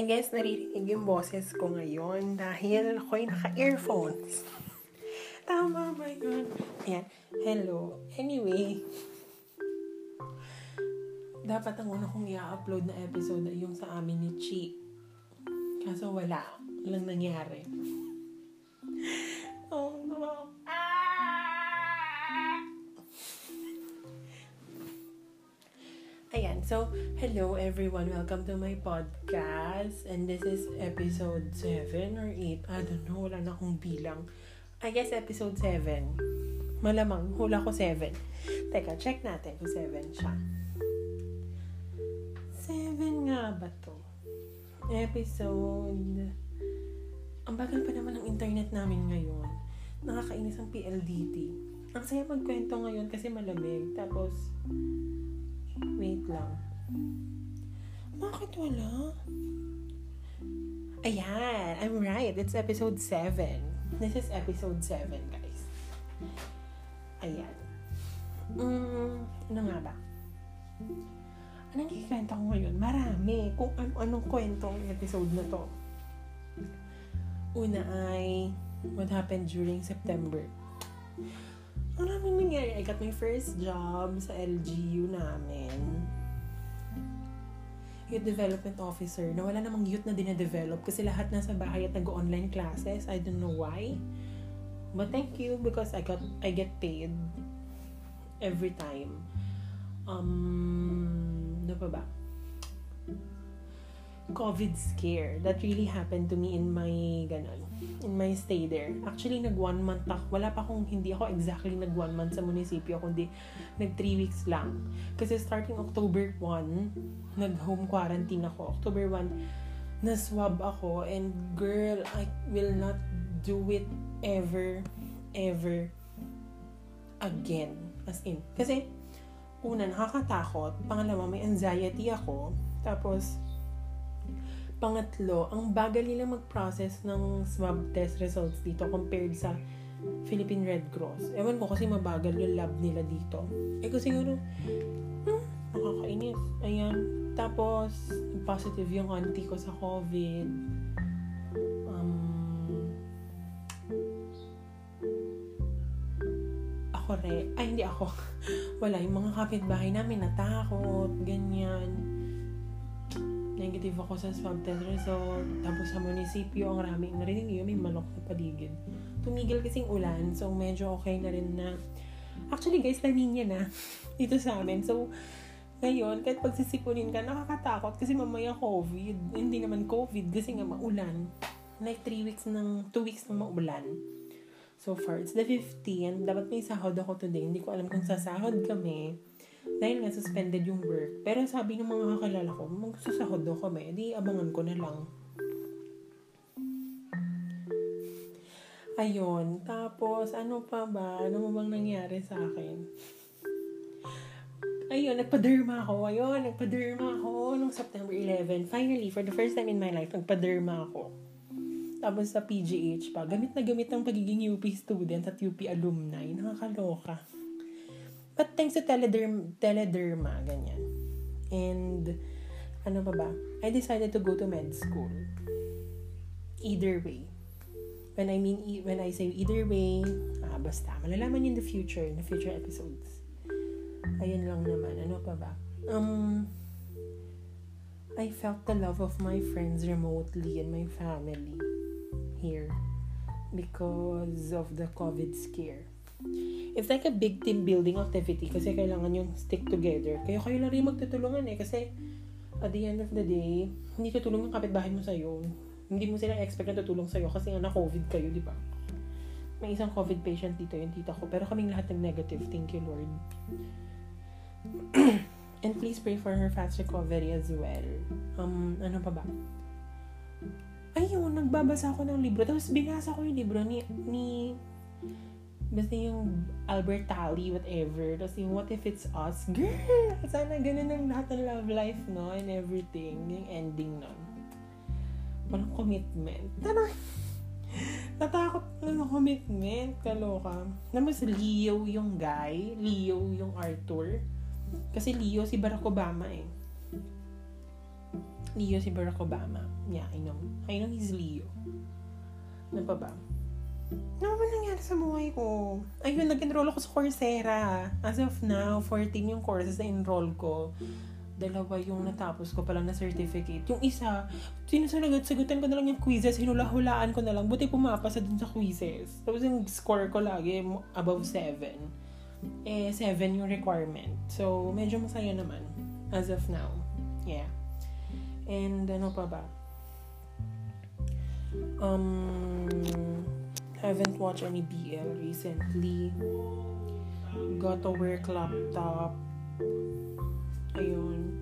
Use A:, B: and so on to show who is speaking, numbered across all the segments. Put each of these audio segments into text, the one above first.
A: I guess naririnig yung boses ko ngayon dahil ako'y naka-earphones. Tama ba yun? Ayan. Hello. Anyway, dapat ang una kong i-upload na episode ay yung sa amin ni Chi. Kaso wala. Walang nangyari. Hello everyone. Welcome to my podcast. And this is episode 7 or 8. I don't know, wala na akong bilang. I guess episode 7. Malamang, hula ko 7. Teka, check natin kung 7 siya. 7 nga ba to? Episode... Ang bagal pa naman ng internet namin ngayon. Nakakainis ang PLDT. Ang saya magkwento ngayon kasi malamig. Tapos, wait lang. Bakit wala? Ayan, I'm right. It's episode 7. This is episode 7, guys. Ayan. Mm, ano nga ba? Anong kikwento ko ngayon? Marami. Kung ano-anong kwento ang episode na to. Una ay what happened during September. Ang daming nangyari. I got my first job sa LGU namin. Youth Development Officer na wala namang youth na dinadevelop kasi lahat nasa bahay at nag-online classes. I don't know why. But thank you because I got I get paid every time. Um, ano pa ba? COVID scare that really happened to me in my ganon, in my stay there. Actually, nag one month ako. Wala pa akong, hindi ako exactly nag one month sa munisipyo, kundi nag three weeks lang. Kasi starting October 1, nag home quarantine ako. October 1, na-swab ako and girl, I will not do it ever, ever again. As in, kasi una, nakakatakot. Pangalawa, may anxiety ako. Tapos, Pangatlo, ang bagal nila mag-process ng swab test results dito compared sa Philippine Red Cross. Ewan ko kasi mabagal yung lab nila dito. Eh ko siguro, hmm, nakakainis. Ayan. Tapos, positive yung auntie ko sa COVID. Um, ako re. Ay, hindi ako. Wala. Yung mga kapitbahay namin natakot. Ganyan negative ako sa swab test result. Tapos sa munisipyo, ang raming narinig niyo, may manok na paligid. Tumigil kasing ulan, so medyo okay na rin na. Actually guys, La Nina na dito sa amin. So, ngayon, kahit pagsisipunin ka, nakakatakot kasi mamaya COVID. Hindi naman COVID kasi nga maulan. Like 3 weeks ng, 2 weeks ng maulan. So far, it's the 15th. Dapat may sahod ako today. Hindi ko alam kung sasahod kami dahil nga suspended yung work. Pero sabi ng mga kakilala ko, magsusahod daw kami, di abangan ko na lang. Ayun. Tapos, ano pa ba? Ano mo bang nangyari sa akin? Ayun, nagpa-derma ako. Ayun, nagpa-derma ako nung September 11. Finally, for the first time in my life, nagpa-derma ako. Tapos sa PGH pa, gamit na gamit ang pagiging UP student at UP alumni. Nakakaloka. But thanks to telederm, telederma, ganyan. And, ano pa ba? I decided to go to med school. Either way. When I mean, when I say either way, ah, basta, malalaman in the future, in the future episodes. Ayun lang naman. Ano pa ba? Um, I felt the love of my friends remotely and my family here because of the COVID scare. It's like a big team building activity kasi kailangan yung stick together. Kaya kayo lang rin magtutulungan eh kasi at the end of the day, hindi tutulong yung kapitbahay mo sa'yo. Hindi mo sila expect na tutulong sa'yo kasi nga na-COVID kayo, di ba? May isang COVID patient dito, yung tita ko. Pero kaming lahat ng negative. Thank you, Lord. And please pray for her fast recovery as well. Um, ano pa ba? Ayun, nagbabasa ako ng libro. Tapos binasa ko yung libro ni, ni Basta yung Albert Tally, whatever. Tapos yung What If It's Us. Girl! Sana ganun ang lahat ng love life, no? And everything. Yung ending nun. Walang commitment. Tara! Natakot na ng commitment. Kaloka. Namas Leo yung guy. Leo yung Arthur. Kasi Leo si Barack Obama eh. Leo si Barack Obama. Yeah, I know. I know he's Leo. Ano pa ba? Ano ba nangyari sa buhay ko? Ayun, nag-enroll ako sa Coursera. As of now, 14 yung courses na enroll ko. Dalawa yung natapos ko pa lang na certificate. Yung isa, sinusunagot-sagutan ko na lang yung quizzes, hinula-hulaan ko na lang. Buti pumapasa dun sa quizzes. Tapos yung score ko lagi, above 7. Eh, 7 yung requirement. So, medyo masaya naman. As of now. Yeah. And ano pa ba? Um, haven't watched any BL recently. Got a work laptop. Ayun.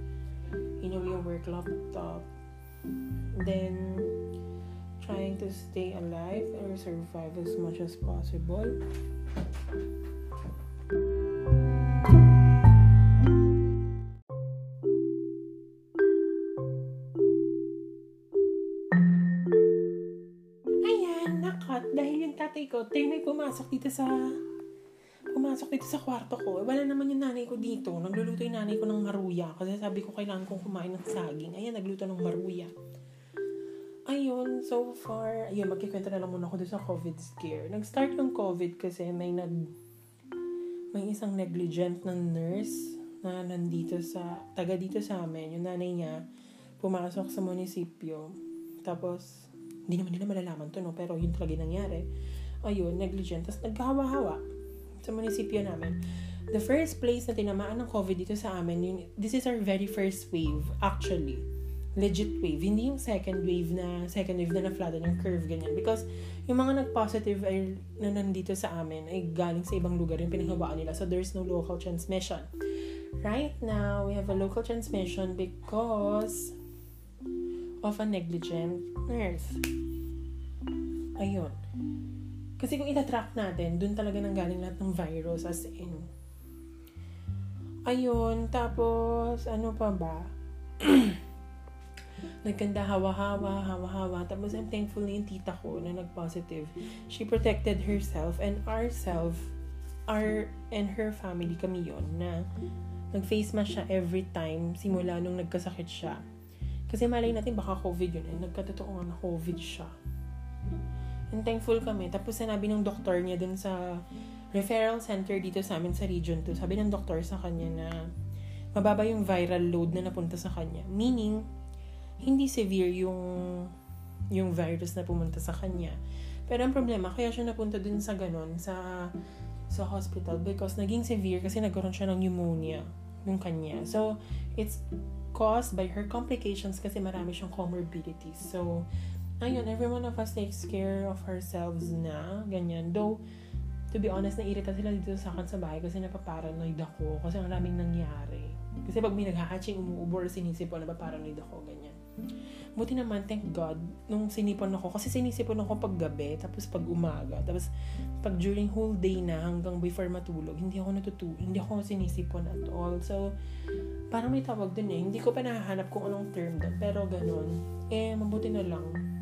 A: Inuwi yung work laptop. Then, trying to stay alive or survive as much as possible. Ko, tingnan pumasok dito sa pumasok dito sa kwarto ko. Wala naman yung nanay ko dito. Nagluluto yung nanay ko ng maruya. Kasi sabi ko, kailangan kong kumain ng saging. Ayan, nagluto ng maruya. Ayun, so far, ayun, magkikwento na lang muna ako doon sa COVID scare. Nag-start yung COVID kasi may nag, may isang negligent na nurse na nandito sa, taga dito sa amin. Yung nanay niya, pumasok sa munisipyo. Tapos, hindi naman nila malalaman to, no? Pero yun talaga nangyari. Ayun, negligent. Tapos nagkahawa-hawa sa munisipyo namin. The first place na tinamaan ng COVID dito sa amin, yun, this is our very first wave, actually. Legit wave. Hindi yung second wave na, second wave na na-flatten yung curve, ganyan. Because yung mga nag-positive ay, na nandito sa amin ay galing sa ibang lugar yung pinanghawaan nila. So, there's no local transmission. Right now, we have a local transmission because of a negligent nurse. Ayun. Kasi kung itatrack natin, dun talaga nang galing lahat ng virus as in. Ayun, tapos, ano pa ba? Nagkanda hawa-hawa, hawa-hawa. Tapos, I'm thankful na yung tita ko na nag-positive. She protected herself and ourself, our and her family kami yon na nag-face mask siya every time simula nung nagkasakit siya. Kasi malay natin baka COVID yun. Eh, nagkatotoo nga na COVID siya. And thankful kami. Tapos sinabi ng doktor niya dun sa referral center dito sa amin sa region 2. Sabi ng doktor sa kanya na mababa yung viral load na napunta sa kanya. Meaning, hindi severe yung yung virus na pumunta sa kanya. Pero ang problema, kaya siya napunta dun sa ganon, sa sa hospital because naging severe kasi nagkaroon siya ng pneumonia yung kanya. So, it's caused by her complications kasi marami siyang comorbidities. So, ayun, every one of us takes care of ourselves na, ganyan. Though, to be honest, nairita sila dito sa akin sa bahay kasi napaparanoid ako kasi maraming nangyari. Kasi pag may nag-hatching, umuubor, sinisipon, napaparanoid ako, ganyan. Buti naman, thank God, nung sinipon ako, kasi sinisipon ako pag gabi, tapos pag umaga, tapos pag during whole day na hanggang before matulog, hindi ako natutu hindi ako sinisipon at all. So, parang may tawag dun eh. Hindi ko pa nahahanap kung anong term doon, pero ganun. Eh, mabuti na lang.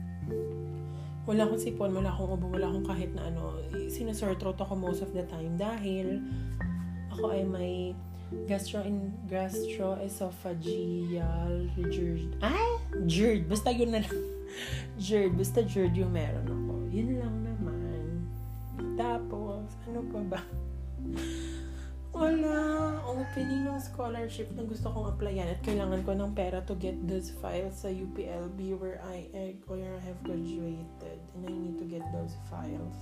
A: Wala akong sipon, wala akong ubo, wala akong kahit na ano. Sinusore throat ako most of the time dahil ako ay may gastro in gastroesophageal GERD. Ay! GERD. Basta yun na lang. GERD. Basta GERD yung meron Ng scholarship na gusto kong applyan at kailangan ko ng pera to get those files sa UPLB where I where I have graduated and I need to get those files.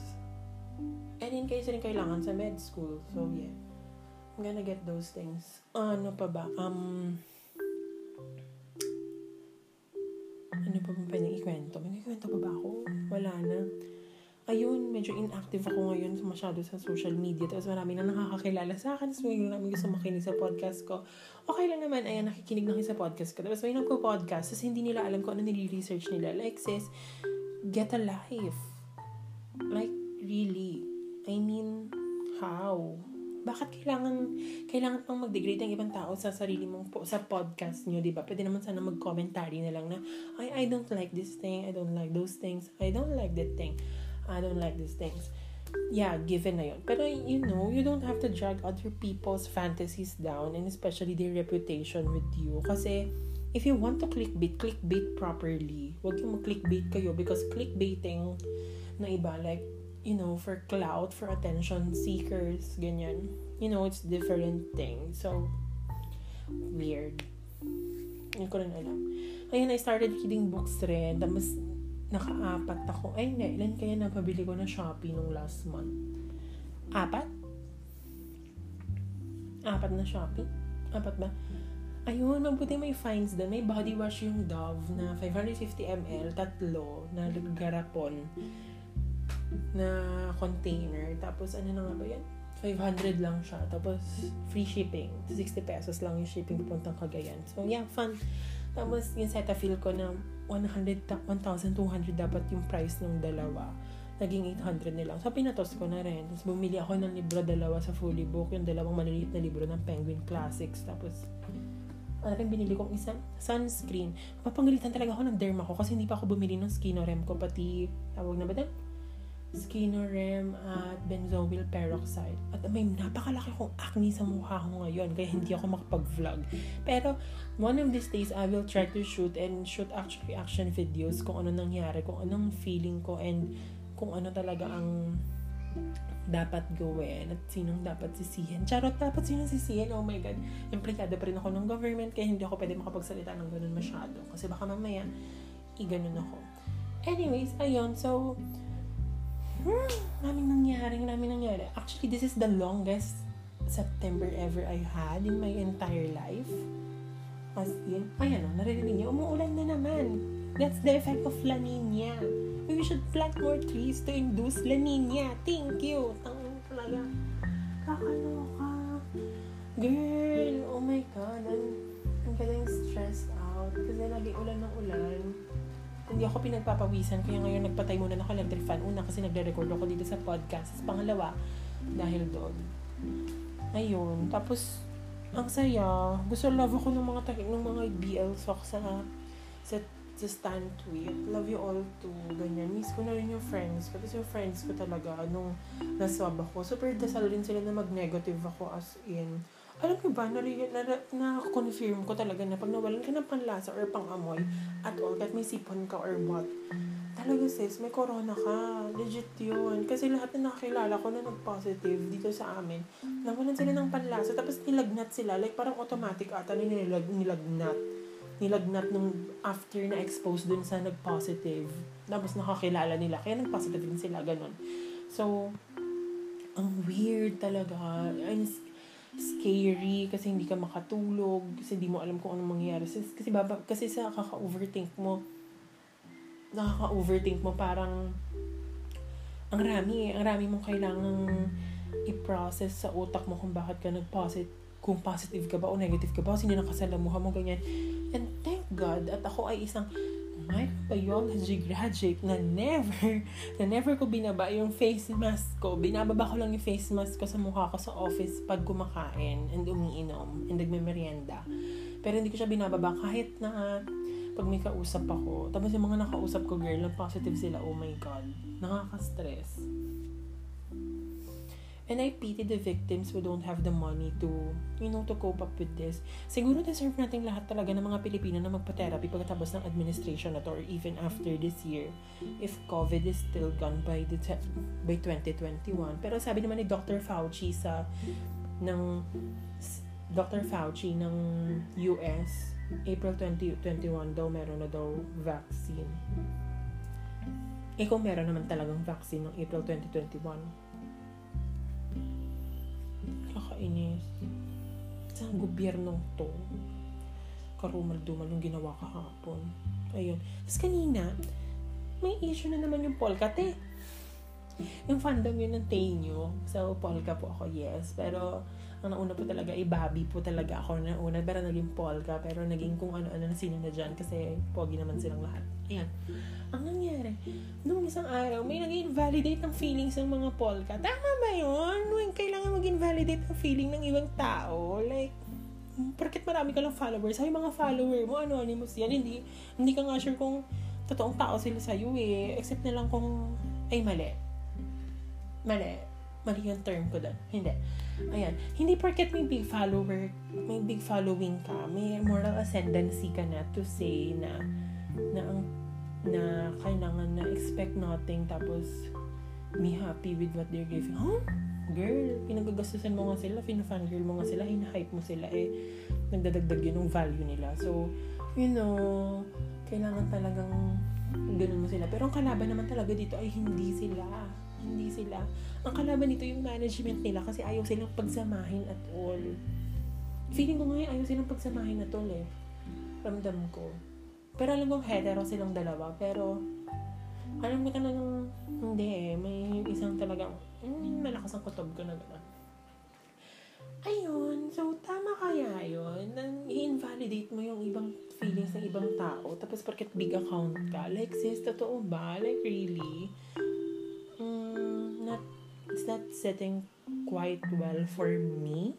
A: And in case rin kailangan sa med school. So, yeah. I'm gonna get those things. Ano pa ba? Um, ano pa bang pwedeng ikwento? May ikwento pa ba ako? Medyo inactive ako ngayon masyado sa social media. Tapos marami na nakakakilala sa akin. Tapos may namin gusto makinig sa podcast ko. Okay lang naman, ayan, nakikinig na kayo sa podcast ko. Tapos may nagpo-podcast. Tapos hindi nila alam kung ano nire-research nila. Like, sis, get a life. Like, really. I mean, how? bakit kailangan kailangan pang mag-degrade ang ibang tao sa sarili mong po, sa podcast nyo, di ba? Pwede naman sana mag-commentary na lang na, I, I don't like this thing, I don't like those things, I don't like that thing, I don't like these things. Yeah, given na yun. Pero, you know, you don't have to drag other people's fantasies down and especially their reputation with you. Kasi, if you want to clickbait, clickbait properly. Huwag yung mag-clickbait kayo because clickbaiting na iba, like, you know, for clout, for attention seekers, ganyan. You know, it's different thing. So, weird. Hindi ko rin alam. Ayun, I started reading books rin. Tapos, nakaapat ako. Ay, hindi. Ilan kaya napabili ko na Shopee nung last month? Apat? Apat na Shopee? Apat ba? Ayun, mabuti may fines doon. May body wash yung Dove na 550 ml, tatlo, na garapon na container. Tapos, ano na nga ba yan? 500 lang siya. Tapos, free shipping. 60 pesos lang yung shipping pupuntang Cagayan. So, yeah, fun. Tapos, yung Cetaphil ko na 100, 1,200 dapat yung price ng dalawa. Naging 800 nilang. So, pinatos ko na rin. Tapos, bumili ako ng libro dalawa sa fully book. Yung dalawang maliliit na libro ng Penguin Classics. Tapos, ano rin binili kong isang sunscreen. Mapangalitan talaga ako ng derma ko kasi hindi pa ako bumili ng Skinorem ko. Pati, tawag na ba din? Skinorem at benzoyl peroxide. At may napakalaki kong acne sa mukha ko ngayon kaya hindi ako makapag-vlog. Pero one of these days I will try to shoot and shoot actual reaction videos kung ano nangyari, kung anong feeling ko and kung ano talaga ang dapat gawin at sinong dapat sisihin. Charot, dapat sinong sisihin? Oh my God. Implikado pa rin ako ng government kaya hindi ako pwede makapagsalita ng ganun masyado. Kasi baka mamaya, i-ganun ako. Anyways, ayun. So, hmm, maraming nangyari, maraming nangyari. Actually, this is the longest September ever I had in my entire life. As in, ayan o, naririnig niyo, umuulan na naman. That's the effect of La Nina. We should plant more trees to induce La Nina. Thank you. Tangin talaga. Kakaloka. Girl, oh my God. Ang, ang galing stressed out. Kasi lagi ulan ng ulan. Hindi ako pinagpapawisan. Kaya ngayon nagpatay muna ng electric fan. Una kasi nagre-record ako dito sa podcast. Pangalawa, dahil doon. Ayun. Tapos, ang saya. Gusto love ako ng mga ng mga BL socks sa sa sa stand tweet. Love you all too. Ganyan. Miss ko na rin yung friends ko. Kasi yung friends ko talaga, nung naswab ako, super dasal rin sila na mag-negative ako as in. Alam mo ba, na, na, na, confirm ko talaga na pag nawalan ka ng panlasa or pangamoy at all, kahit may sipon ka or what, talaga sis, may corona ka. Legit yun. Kasi lahat na nakakilala ko na nag-positive dito sa amin, nawalan sila ng panlasa, tapos nilagnat sila. Like, parang automatic ata nilag, nilagnat nilagnat nung after na expose dun sa nag-positive. Tapos nakakilala nila. Kaya nag-positive din sila. Ganun. So, ang weird talaga. And scary kasi hindi ka makatulog. Kasi hindi mo alam kung anong mangyayari. Kasi, kasi, baba, kasi sa kaka-overthink mo, nakaka-overthink mo parang ang rami. Ang rami mong kailangang i-process sa utak mo kung bakit ka nag-positive kung positive ka ba o negative ka ba, kasi nakasalamuha mo, ganyan. And thank God, at ako ay isang microbiology graduate na never, na never ko binaba yung face mask ko. Binababa ko lang yung face mask ko sa mukha ko sa office pag kumakain and umiinom and nagme-merienda. Pero hindi ko siya binababa kahit na pag may kausap ako. Tapos yung mga nakausap ko, girl, na positive sila, oh my God. Nakaka-stress. And I pity the victims who don't have the money to, you know, to cope up with this. Siguro deserve natin lahat talaga ng mga Pilipino na magpa-therapy pagkatapos ng administration na to or even after this year if COVID is still gone by the by 2021. Pero sabi naman ni Dr. Fauci sa ng Dr. Fauci ng US April 2021 daw meron na daw vaccine. Eh kung meron naman talagang vaccine ng April 2021 Kakainis. Sa gobyerno to, karumal-dumal yung ginawa kahapon. Ayun. Tapos kanina, may issue na naman yung Polka. Te, yung fandom yun ng Tenyo. So, Polka po ako, yes. Pero, ang nauna po talaga, ibabi po talaga ako na una. Pero naging Polka. Pero naging kung ano-ano na sino na dyan. Kasi, pogi naman silang lahat. Ayan. Ang nangyari, nung isang araw, may nag-invalidate ng feelings ng mga Polka. Tama ba yun? When kailangan mag-invalidate ng feeling ng ibang tao? Like, porket marami ka lang followers, ay mga follower mo, anonymous yan, hindi, hindi ka nga sure kung totoong tao sila sa'yo eh. Except na lang kung, ay mali mali. Mali yung term ko doon. Hindi. Ayan. Hindi porket may big follower, may big following ka, may moral ascendancy ka na to say na na ang na kailangan na expect nothing tapos be happy with what they're giving. Huh? Girl, pinagagastusan mo nga sila, fina-fangirl mo nga sila, hina-hype mo sila, eh, nagdadagdag yun ng value nila. So, you know, kailangan talagang ganun mo sila. Pero ang kalaban naman talaga dito ay hindi sila. Hindi sila. Ang kalaban dito yung management nila kasi ayaw silang pagsamahin at all. Feeling ko ngayon ayaw silang pagsamahin at all eh. Ramdam ko. Pero alam kong hetero silang dalawa. Pero, alam ko talagang, hindi eh. May isang talagang, mm, malakas ang kutob ko na gano'n. Ayun. So, tama kaya yun. Nang i-invalidate mo yung ibang feelings ng ibang tao. Tapos, porket big account ka. Like, sis, totoo ba? Like, really? Setting quite well for me.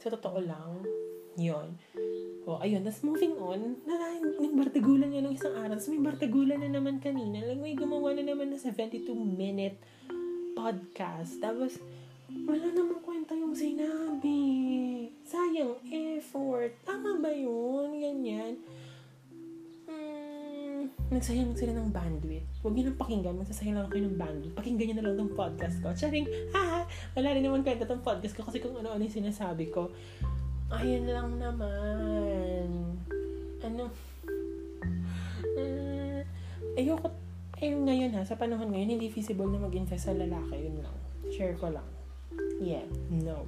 A: Sa totoo lang. Yun. O, oh, ayun. Tapos moving on, na, nagbartagulan niya ng isang araw. Tapos may bartagulan na naman kanina. Like, may gumawa na naman na 72-minute podcast. Tapos, wala namang kwenta yung sinabi. Sayang effort. Tama ba yun? Nagsayang sila ng bandwidth. Huwag niyo nang pakinggan. Magsasayang lang kayo ng bandwidth. Pakinggan niyo na lang tong podcast ko. Charing, ha, wala rin naman kwenta tong podcast ko kasi kung ano-ano yung sinasabi ko. Ayun lang naman. Ano? Uh, ayoko, ayun ngayon ha, sa panahon ngayon, hindi feasible na mag-invest sa lalaki. Yun lang. Share ko lang. Yeah, no.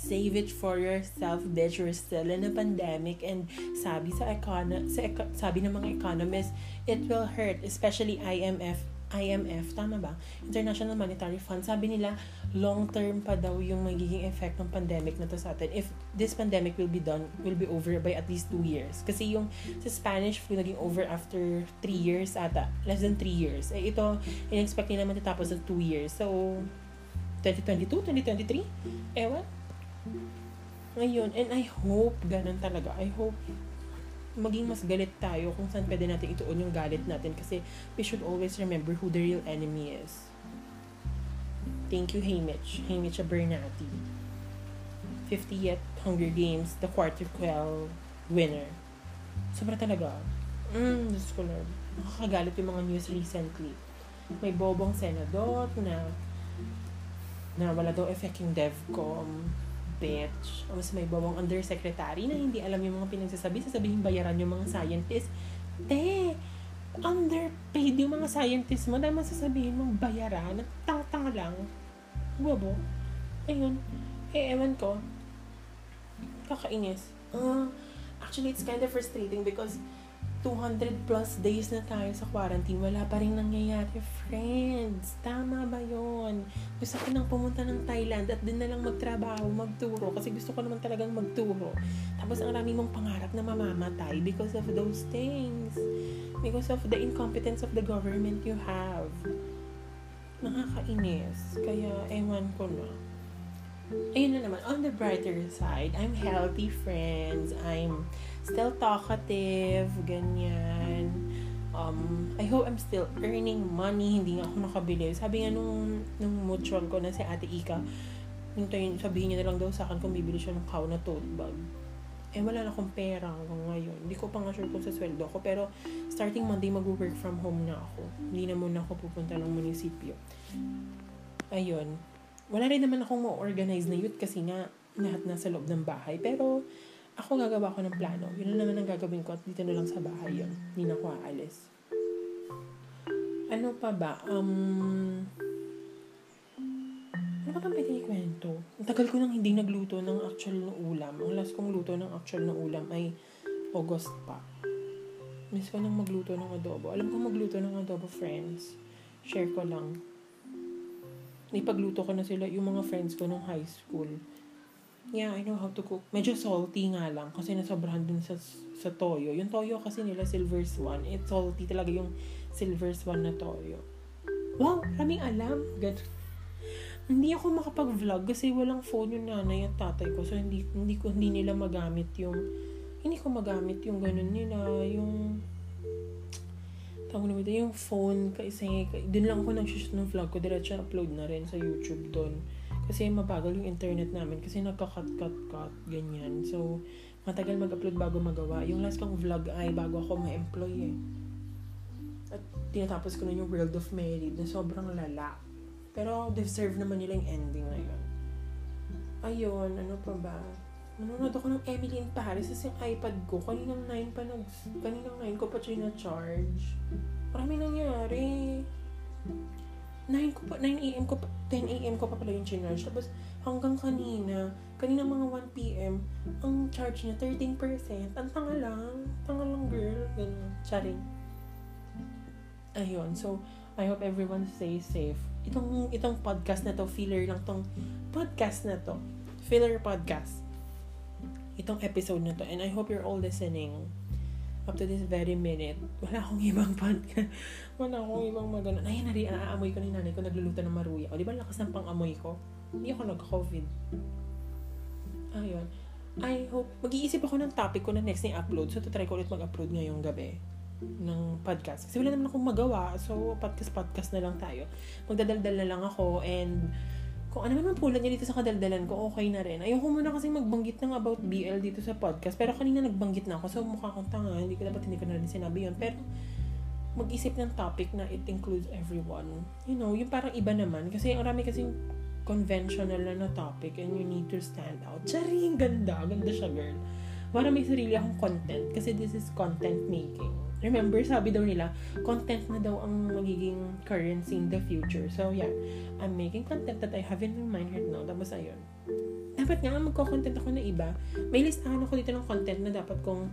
A: Save it for yourself, bitch. We're still in a pandemic and sabi sa econo sa eco- sabi ng mga economists, it will hurt, especially IMF IMF, tama ba? International Monetary Fund, sabi nila, long-term pa daw yung magiging effect ng pandemic na to sa atin. If this pandemic will be done, will be over by at least two years. Kasi yung sa Spanish flu naging over after three years ata. Less than three years. Eh, ito, in-expect nila matatapos sa two years. So, 2022, 2023? Ewan. Ngayon, and I hope ganun talaga. I hope maging mas galit tayo kung saan pwede natin ituon yung galit natin kasi we should always remember who the real enemy is. Thank you, Hamish. Hamish Abernathy. 50th Hunger Games, the quarterquell winner. Sobra talaga. Mm, Diyos ko Lord. Nakakagalit yung mga news recently. May bobong senador na na wala daw effect yung DevCom bitch. O mas may bawang undersecretary na hindi alam yung mga pinagsasabi. Sasabihin bayaran yung mga scientists. Te, underpaid yung mga scientists mo. Dahil masasabihin mong bayaran. Tang-tang lang. Bobo. Ayun. Eh, ewan ko. Kakainis. Uh, actually, it's kind of frustrating because 200 plus days na tayo sa quarantine, wala pa rin nangyayari, friends. Tama ba yon? Gusto ko nang pumunta ng Thailand at din na lang magtrabaho, magturo, kasi gusto ko naman talagang magturo. Tapos ang rami mong pangarap na mamamatay because of those things. Because of the incompetence of the government you have. Nakakainis. Kaya, ewan ko na. Ayun na naman, on the brighter side, I'm healthy, friends. I'm still talkative, ganyan. Um, I hope I'm still earning money, hindi nga ako nakabili. Sabi nga nung, nung mutual ko na si Ate Ika, hintayin, sabihin niya na lang daw sa akin kung bibili siya ng cow na tote bag. Eh, wala na akong pera hanggang ngayon. Hindi ko pa nga sure kung sa sweldo ko. Pero, starting Monday, mag-work from home na ako. Hindi na muna ako pupunta ng munisipyo. Ayun. Wala rin naman akong ma-organize na youth kasi nga, lahat nasa loob ng bahay. Pero, ako gagawa ko ng plano. Yun na naman ang gagawin ko at dito na lang sa bahay yun. Hindi na ako aalis. Ano pa ba? Um, ano ba pwede ikwento? Ang tagal ko nang hindi nagluto ng actual na ulam. Ang last kong luto ng actual na ulam ay August pa. Miss ko nang magluto ng adobo. Alam ko magluto ng adobo, friends. Share ko lang. Ipagluto ko na sila yung mga friends ko nung high school. Yeah, I know how to cook. Medyo salty nga lang kasi nasobrahan din sa, sa toyo. Yung toyo kasi nila Silver Swan. It's salty talaga yung Silver Swan na toyo. Wow, kaming alam. Good. Hindi ako makapag-vlog kasi walang phone yung nanay at tatay ko. So, hindi, hindi ko, hindi nila magamit yung, hindi ko magamit yung ganun nila, yung, tawag na ito, yung phone, kasi dun lang ako nag-shoot ng vlog ko, diretso upload na rin sa YouTube doon. Kasi mabagal yung internet namin, kasi nagka-cut-cut-cut, ganyan. So, matagal mag-upload bago magawa. Yung last kong vlog ay bago ako ma-employ eh. At tinatapos ko na yung World of Married na sobrang lala. Pero deserve naman nila yung ending na yun. Ayun, ano pa ba? Nanonood ako ng Emily in Paris kasi yung iPad ko, kaninang 9 pa nag, kaninang 9 ko pa siya na-charge. Marami nangyari. 9 ko pa, 9 a.m. ko pa, 10 a.m. ko pa pala yung charge. Tapos hanggang kanina, kanina mga 1 p.m., ang charge niya 13%. Ang tanga lang. Tanga lang girl. Ganun. Charing. Ayun. So, I hope everyone stays safe. Itong, itong podcast na to, filler lang tong podcast na to. Filler podcast itong episode na to. And I hope you're all listening up to this very minute. Wala akong ibang podcast. Wala akong ibang magana. Ay, nari, naaamoy ko ni nanay ko nagluluto ng maruya. O, di ba lakas ng pang-amoy ko? Hindi ako nag-COVID. Ayun. I hope, mag-iisip ako ng topic ko na next na upload. So, try ko ulit mag-upload ngayong gabi ng podcast. Kasi wala naman akong magawa. So, podcast-podcast na lang tayo. Magdadaldal na lang ako and kung ano naman pulot niya dito sa kadaldalan ko, okay na rin. Ayoko muna kasi magbanggit ng about BL dito sa podcast. Pero kanina nagbanggit na ako. So, mukha akong tanga. Hindi ko dapat hindi ko na rin sinabi yun. Pero, mag-isip ng topic na it includes everyone. You know, yung parang iba naman. Kasi ang rami kasing conventional na, na topic and you need to stand out. Charing, ganda. Ganda siya, girl. Para may sarili akong content. Kasi this is content making. Remember, sabi daw nila, content na daw ang magiging currency in the future. So, yeah. I'm making content that I have in my mind right now. Tapos, ayun. Dapat nga magko-content ako na iba. May listahan ako dito ng content na dapat kong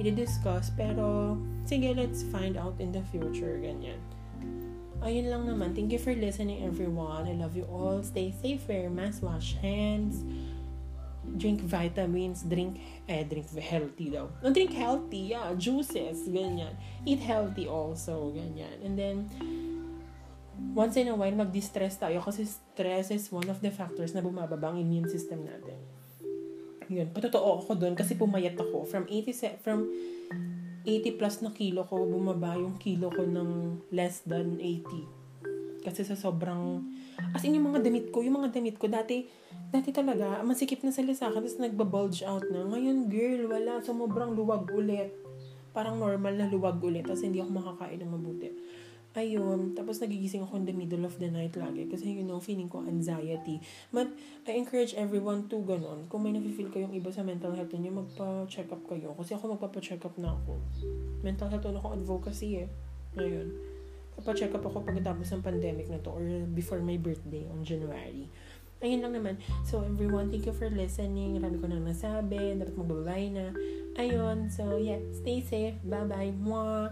A: i-discuss. Pero, sige, let's find out in the future. Ganyan. Ayun lang naman. Thank you for listening, everyone. I love you all. Stay safe, wear mask, wash hands, drink vitamins, drink, eh, drink healthy daw. No, drink healthy, yeah, juices, ganyan. Eat healthy also, ganyan. And then, once in a while, mag-distress tayo kasi stress is one of the factors na bumababa ang immune system natin. Yun, patotoo ako doon kasi pumayat ako. From 80, from 80 plus na kilo ko, bumaba yung kilo ko ng less than 80. Kasi sa sobrang, as in yung mga damit ko, yung mga damit ko, dati, dati talaga, masikip na sa lisakan, tapos nagbabulge out na. Ngayon, girl, wala, sumubrang luwag ulit. Parang normal na luwag ulit, tapos hindi ako makakain ng mabuti. Ayun, tapos nagigising ako in the middle of the night lagi kasi you know, feeling ko anxiety. But I encourage everyone to ganon. Kung may nafe-feel kayong iba sa mental health niyo, magpa-check up kayo. Kasi ako magpapa-check up na ako. Mental health ano ko advocacy eh. Ayun. Papa-check up ako pagkatapos ng pandemic na to or before my birthday on January. Ayun lang naman. So, everyone, thank you for listening. Marami ko nang nasabi. Dapat magbabay na. Ayun. So, yeah. Stay safe. Bye-bye. Mwah!